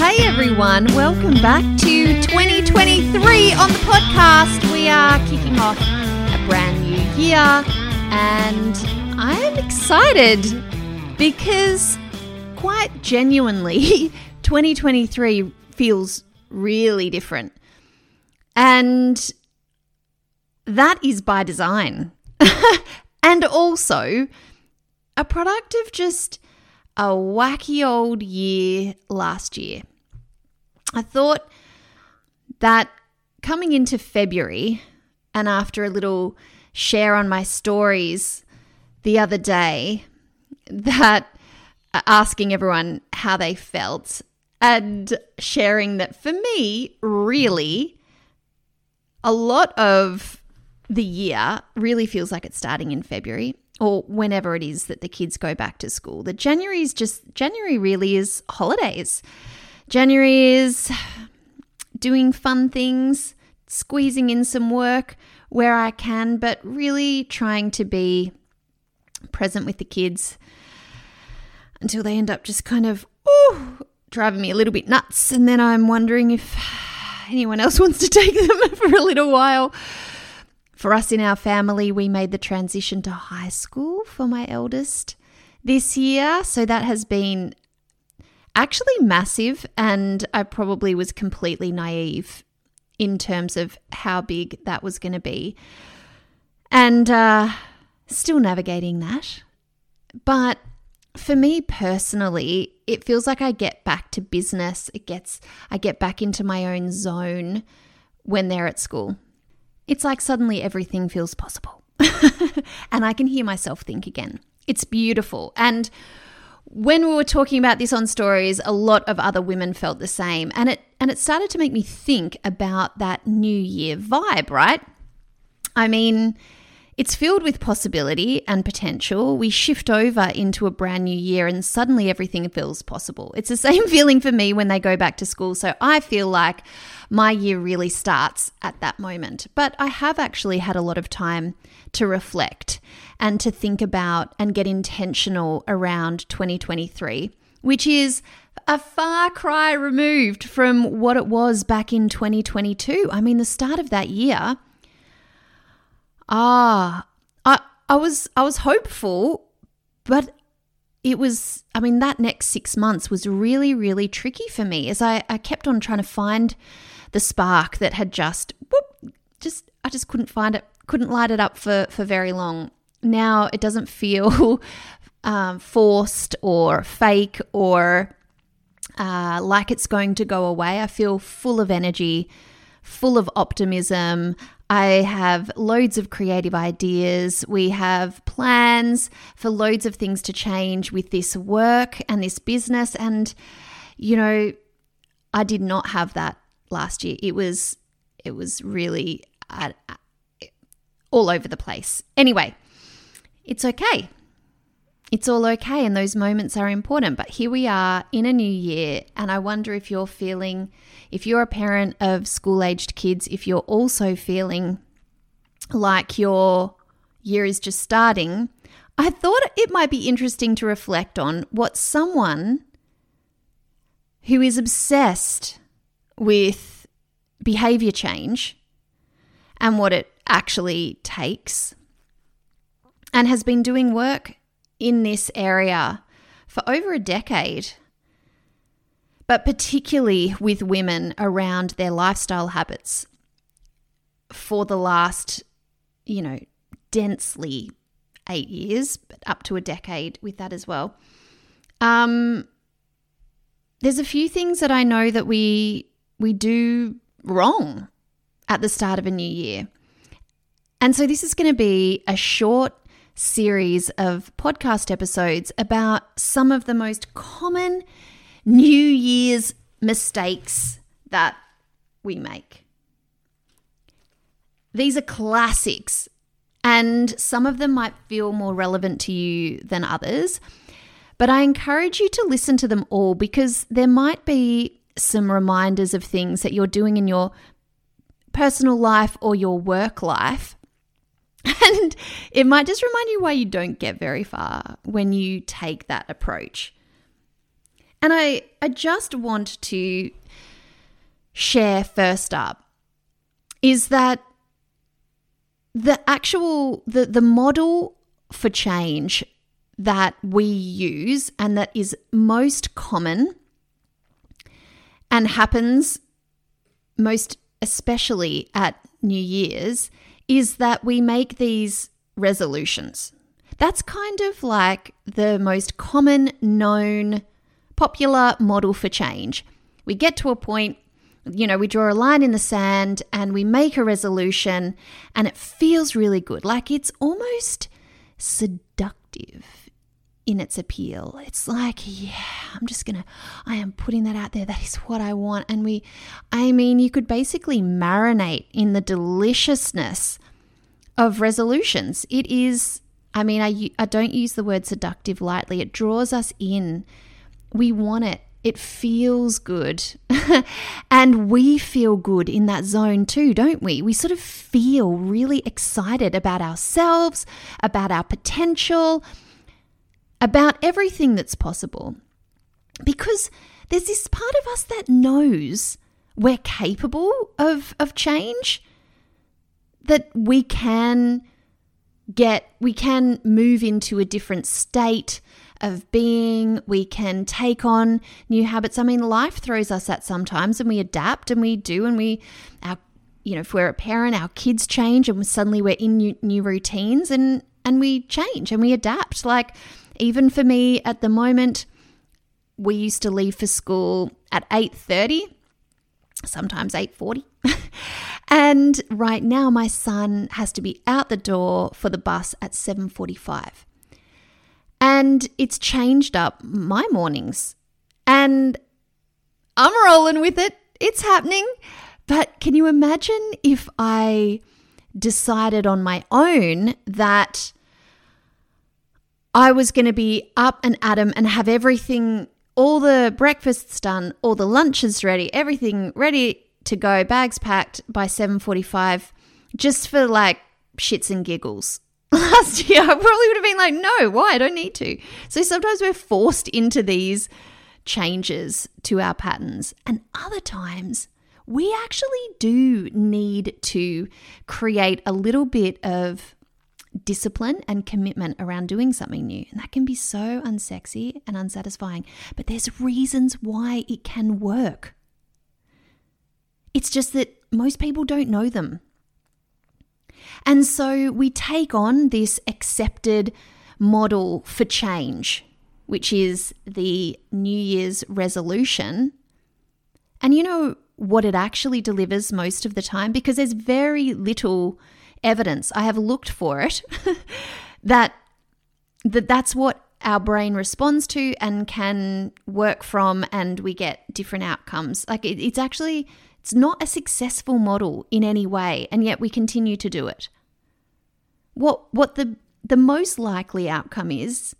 Hey everyone, welcome back to 2023 on the podcast. We are kicking off a brand new year and I am excited because quite genuinely 2023 feels really different. And that is by design. and also a product of just a wacky old year last year. I thought that coming into February and after a little share on my stories the other day, that uh, asking everyone how they felt and sharing that for me, really, a lot of the year really feels like it's starting in February or whenever it is that the kids go back to school. The January is just, January really is holidays. January is doing fun things, squeezing in some work where I can, but really trying to be present with the kids until they end up just kind of ooh, driving me a little bit nuts. And then I'm wondering if anyone else wants to take them for a little while. For us in our family, we made the transition to high school for my eldest this year. So that has been actually massive, and I probably was completely naive in terms of how big that was going to be. And uh, still navigating that. But for me personally, it feels like I get back to business. It gets I get back into my own zone when they're at school. It's like suddenly everything feels possible. and I can hear myself think again. It's beautiful. And when we were talking about this on stories, a lot of other women felt the same. And it and it started to make me think about that new year vibe, right? I mean, it's filled with possibility and potential. We shift over into a brand new year and suddenly everything feels possible. It's the same feeling for me when they go back to school. So I feel like my year really starts at that moment. But I have actually had a lot of time to reflect and to think about and get intentional around 2023, which is a far cry removed from what it was back in 2022. I mean, the start of that year Ah, I I was I was hopeful, but it was I mean that next 6 months was really really tricky for me as I I kept on trying to find the spark that had just whoop, just I just couldn't find it, couldn't light it up for for very long. Now it doesn't feel um, forced or fake or uh, like it's going to go away. I feel full of energy, full of optimism. I have loads of creative ideas. We have plans for loads of things to change with this work and this business. And, you know, I did not have that last year. It was, it was really uh, all over the place. Anyway, it's okay. It's all okay, and those moments are important. But here we are in a new year, and I wonder if you're feeling if you're a parent of school aged kids, if you're also feeling like your year is just starting, I thought it might be interesting to reflect on what someone who is obsessed with behavior change and what it actually takes and has been doing work in this area for over a decade but particularly with women around their lifestyle habits for the last, you know, densely eight years, but up to a decade with that as well. Um, there's a few things that I know that we we do wrong at the start of a new year. And so this is going to be a short series of podcast episodes about some of the most common New Year's mistakes that we make. these are classics, and some of them might feel more relevant to you than others. But I encourage you to listen to them all because there might be some reminders of things that you're doing in your personal life or your work life. And it might just remind you why you don't get very far when you take that approach. And I, I just want to share first up is that the actual the, the model for change that we use and that is most common and happens most especially at New Year's is that we make these resolutions. That's kind of like the most common known popular model for change. We get to a point, you know, we draw a line in the sand and we make a resolution and it feels really good. Like it's almost seductive in its appeal. It's like, yeah, I'm just to, I am putting that out there. That is what I want. And we, I mean, you could basically marinate in the deliciousness of resolutions. It is, I mean, I, I don't use the word seductive lightly, it draws us in we want it. It feels good. and we feel good in that zone too, don't we? We sort of feel really excited about ourselves, about our potential, about everything that's possible. Because there's this part of us that knows we're capable of, of change, that we can get, we can move into a different state of being. We can take on new habits. I mean, life throws us at sometimes and we adapt and we do and we, our, you know, if we're a parent, our kids change and suddenly we're in new, new routines and, and we change and we adapt. Like, even for me at the moment, we used to leave for school at 8.30 sometimes 8.40 and right now my son has to be out the door for the bus at 7.45 and it's changed up my mornings. And I'm rolling with it. It's happening. But can you imagine if I decided on my own that I was going to be up and at 'em and have everything, all the breakfasts done, all the lunches ready, everything ready to go, bags packed by 7:45 just for like shits and giggles last year, I probably would have been like, no, why? I don't need to. So sometimes we're forced into these changes to our patterns. And other times, we actually do need to create a little bit of discipline and commitment around doing something new. And that can be so unsexy and unsatisfying. But there's reasons why it can work. It's just that most people don't know them. And so we take on this accepted model for change, which is the New Year's resolution. And you know what it actually delivers most of the time? Because there's very little evidence. I have looked for it that, that that's what our brain responds to and can work from, and we get different outcomes. Like it, it's actually it's not a successful model in any way, and yet we continue to do it. What, what the, the most likely outcome is,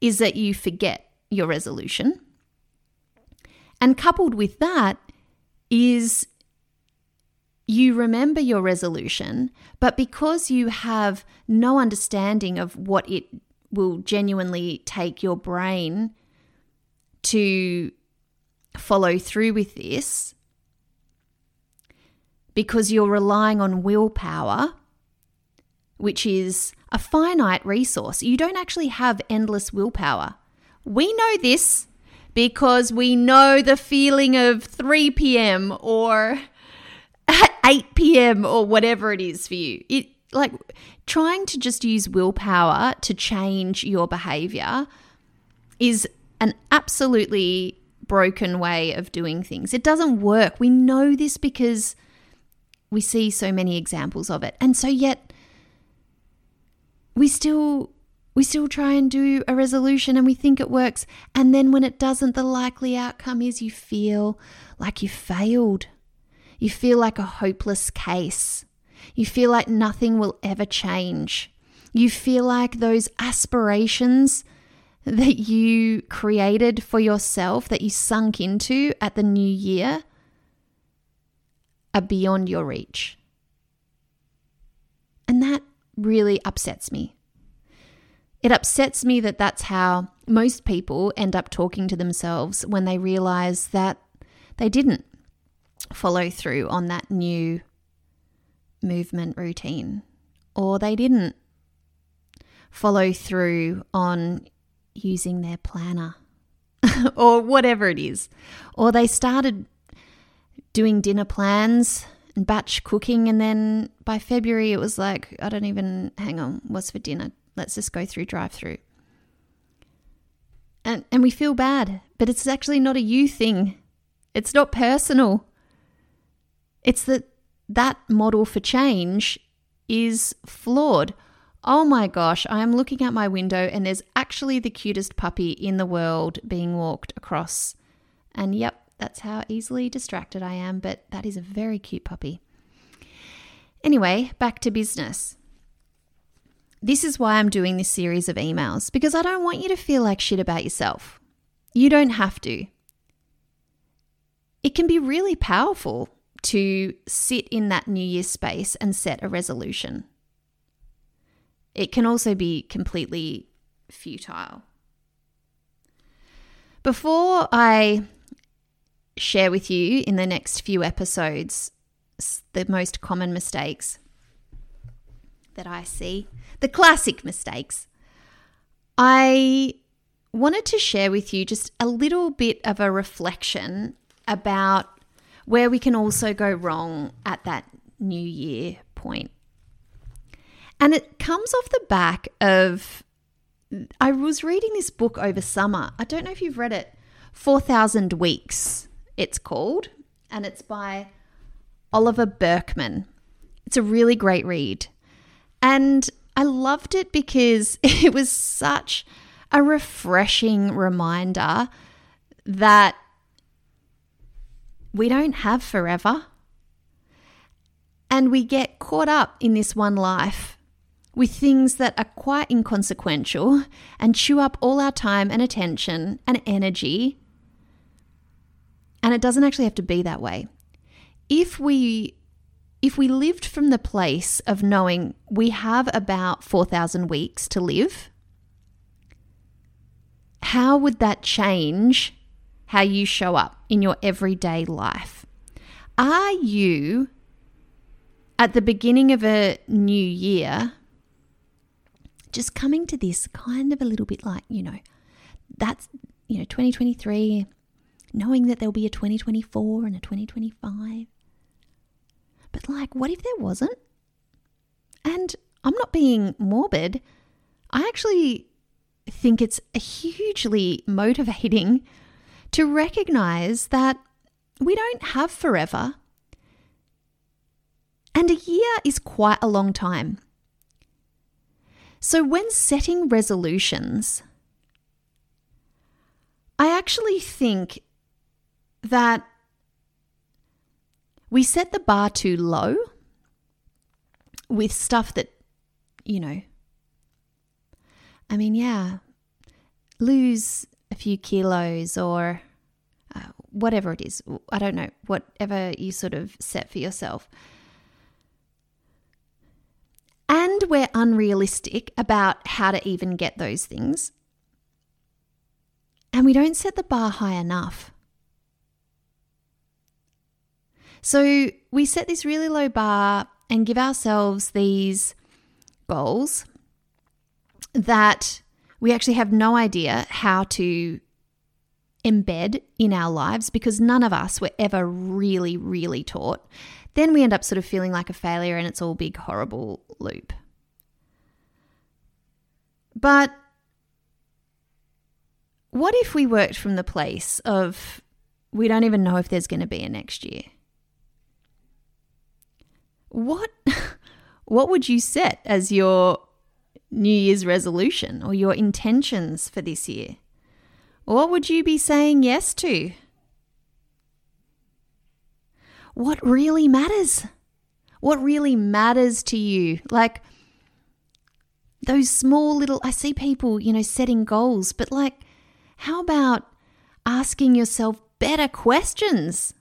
is that you forget your resolution. And coupled with that is you remember your resolution, but because you have no understanding of what it will genuinely take your brain to follow through with this, because you're relying on willpower, which is a finite resource. You don't actually have endless willpower. We know this because we know the feeling of 3 p.m. or 8 p.m. or whatever it is for you. It like trying to just use willpower to change your behavior is an absolutely broken way of doing things. It doesn't work. We know this because we see so many examples of it. And so yet we still we still try and do a resolution and we think it works and then when it doesn't the likely outcome is you feel like you failed. You feel like a hopeless case. You feel like nothing will ever change. You feel like those aspirations that you created for yourself, that you sunk into at the new year, are beyond your reach. And that really upsets me. It upsets me that that's how most people end up talking to themselves when they realize that they didn't follow through on that new movement routine, or they didn't follow through on using their planner, or whatever it is, or they started doing dinner plans and batch cooking, and then by February it was like, I don't even hang on, what's for dinner? Let's just go through drive through. And, and we feel bad, but it's actually not a you thing. It's not personal. It's that that model for change is flawed. Oh my gosh, I am looking out my window and there's actually the cutest puppy in the world being walked across. And yep, that's how easily distracted I am, but that is a very cute puppy. Anyway, back to business. This is why I'm doing this series of emails, because I don't want you to feel like shit about yourself. You don't have to. It can be really powerful to sit in that New Year space and set a resolution. It can also be completely futile. Before I share with you in the next few episodes the most common mistakes that I see, the classic mistakes, I wanted to share with you just a little bit of a reflection about where we can also go wrong at that new year point. And it comes off the back of I was reading this book over summer. I don't know if you've read it. 4000 Weeks, it's called, and it's by Oliver Burkeman. It's a really great read. And I loved it because it was such a refreshing reminder that we don't have forever. And we get caught up in this one life with things that are quite inconsequential and chew up all our time and attention and energy. And it doesn't actually have to be that way. If we if we lived from the place of knowing we have about 4000 weeks to live, how would that change how you show up in your everyday life. Are you at the beginning of a new year just coming to this kind of a little bit like, you know, that's, you know, 2023, knowing that there'll be a 2024 and a 2025. But like, what if there wasn't? And I'm not being morbid. I actually think it's a hugely motivating to recognize that we don't have forever. And a year is quite a long time. So, when setting resolutions, I actually think that we set the bar too low with stuff that, you know, I mean, yeah, lose a few kilos or uh, whatever it is. I don't know, whatever you sort of set for yourself. And we're unrealistic about how to even get those things. And we don't set the bar high enough. So we set this really low bar and give ourselves these goals that we actually have no idea how to embed in our lives because none of us were ever really, really taught. Then we end up sort of feeling like a failure and it's all big, horrible loop. But what if we worked from the place of we don't even know if there's going to be a next year? What what would you set as your New Year's resolution or your intentions for this year? What would you be saying yes to? What really matters? What really matters to you? Like those small little, I see people, you know, setting goals, but like, how about asking yourself better questions?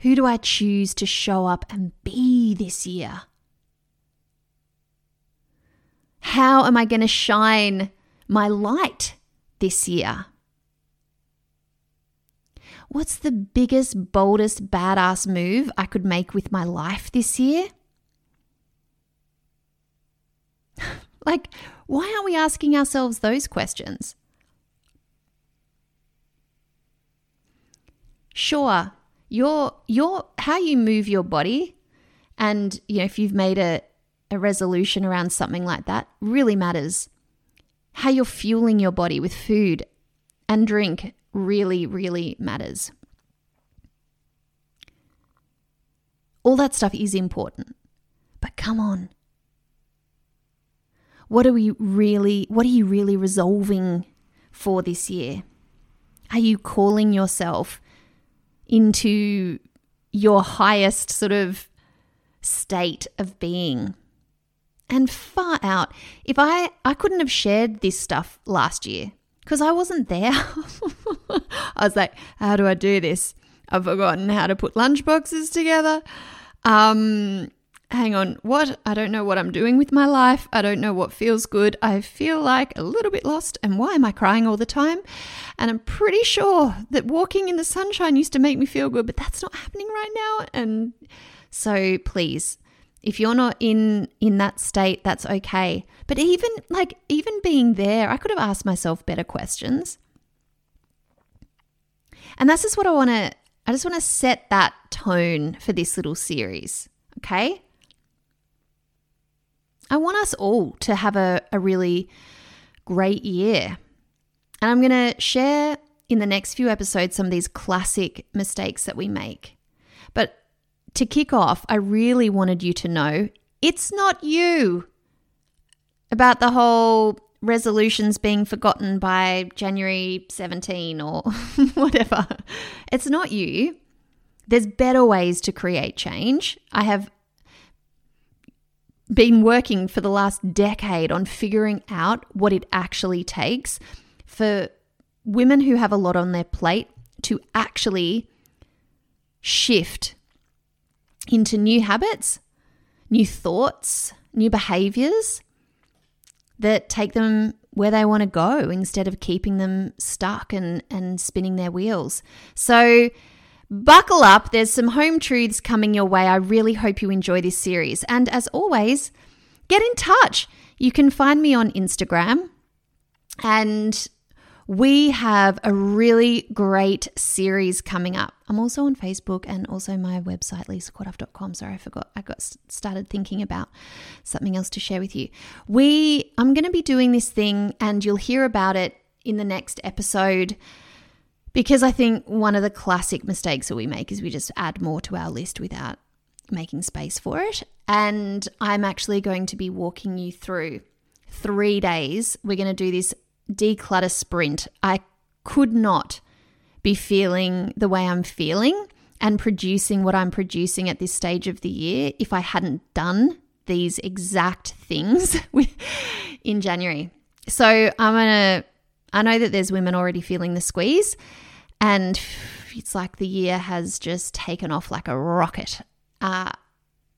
Who do I choose to show up and be this year? How am I going to shine my light this year? What's the biggest, boldest, badass move I could make with my life this year? like, why aren't we asking ourselves those questions? Sure, your your how you move your body and you know if you've made a, a resolution around something like that really matters. How you're fueling your body with food and drink really, really matters. All that stuff is important. But come on. What are we really what are you really resolving for this year? Are you calling yourself into your highest sort of state of being? And far out. If I I couldn't have shared this stuff last year because I wasn't there. I was like, how do I do this? I've forgotten how to put lunchboxes together. Um, hang on, what? I don't know what I'm doing with my life. I don't know what feels good. I feel like a little bit lost. And why am I crying all the time? And I'm pretty sure that walking in the sunshine used to make me feel good, but that's not happening right now. And so please, if you're not in in that state, that's okay. But even like even being there, I could have asked myself better questions. And that's just what I want to I just want to set that tone for this little series, okay? I want us all to have a, a really great year. And I'm going to share in the next few episodes some of these classic mistakes that we make. But to kick off, I really wanted you to know it's not you about the whole resolutions being forgotten by January 17 or whatever. It's not you. There's better ways to create change. I have been working for the last decade on figuring out what it actually takes for women who have a lot on their plate to actually shift into new habits, new thoughts, new behaviors that take them where they want to go instead of keeping them stuck and, and spinning their wheels. So, buckle up. There's some home truths coming your way. I really hope you enjoy this series. And as always, get in touch. You can find me on Instagram and we have a really great series coming up. I'm also on Facebook and also my website, lisacorduff.com. Sorry, I forgot. I got started thinking about something else to share with you. We, I'm going to be doing this thing and you'll hear about it in the next episode because I think one of the classic mistakes that we make is we just add more to our list without making space for it. And I'm actually going to be walking you through three days. We're going to do this declutter sprint, I could not be feeling the way I'm feeling and producing what I'm producing at this stage of the year if I hadn't done these exact things in January. So I'm going to, I know that there's women already feeling the squeeze, and it's like the year has just taken off like a rocket. Uh,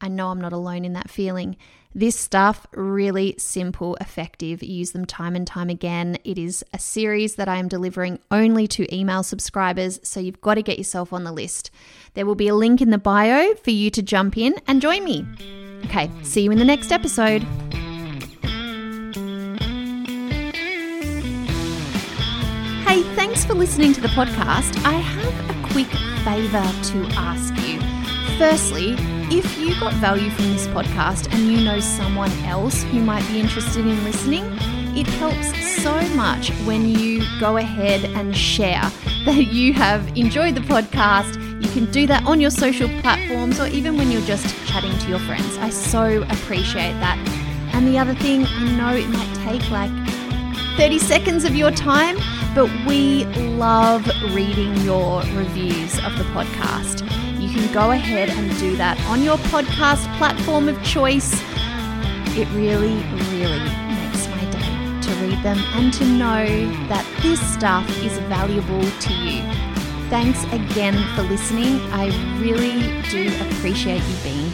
I know I'm not alone in that feeling. This stuff, really simple, effective. Use them time and time again. It is a series that I am delivering only to email subscribers, so you've got to get yourself on the list. There will be a link in the bio for you to jump in and join me. Okay, see you in the next episode. Hey, thanks for listening to the podcast. I have a quick favour to ask you. Firstly, if you got value from this podcast and you know someone else who might be interested in listening, it helps so much when you go ahead and share that you have enjoyed the podcast. You can do that on your social platforms or even when you're just chatting to your friends. I so appreciate that. And the other thing, I know it might take like 30 seconds of your time, but we love reading your reviews of the podcast. You can go ahead and do that on your podcast platform of choice. It really, really makes my day to read them and to know that this stuff is valuable to you. Thanks again for listening. I really do appreciate you being.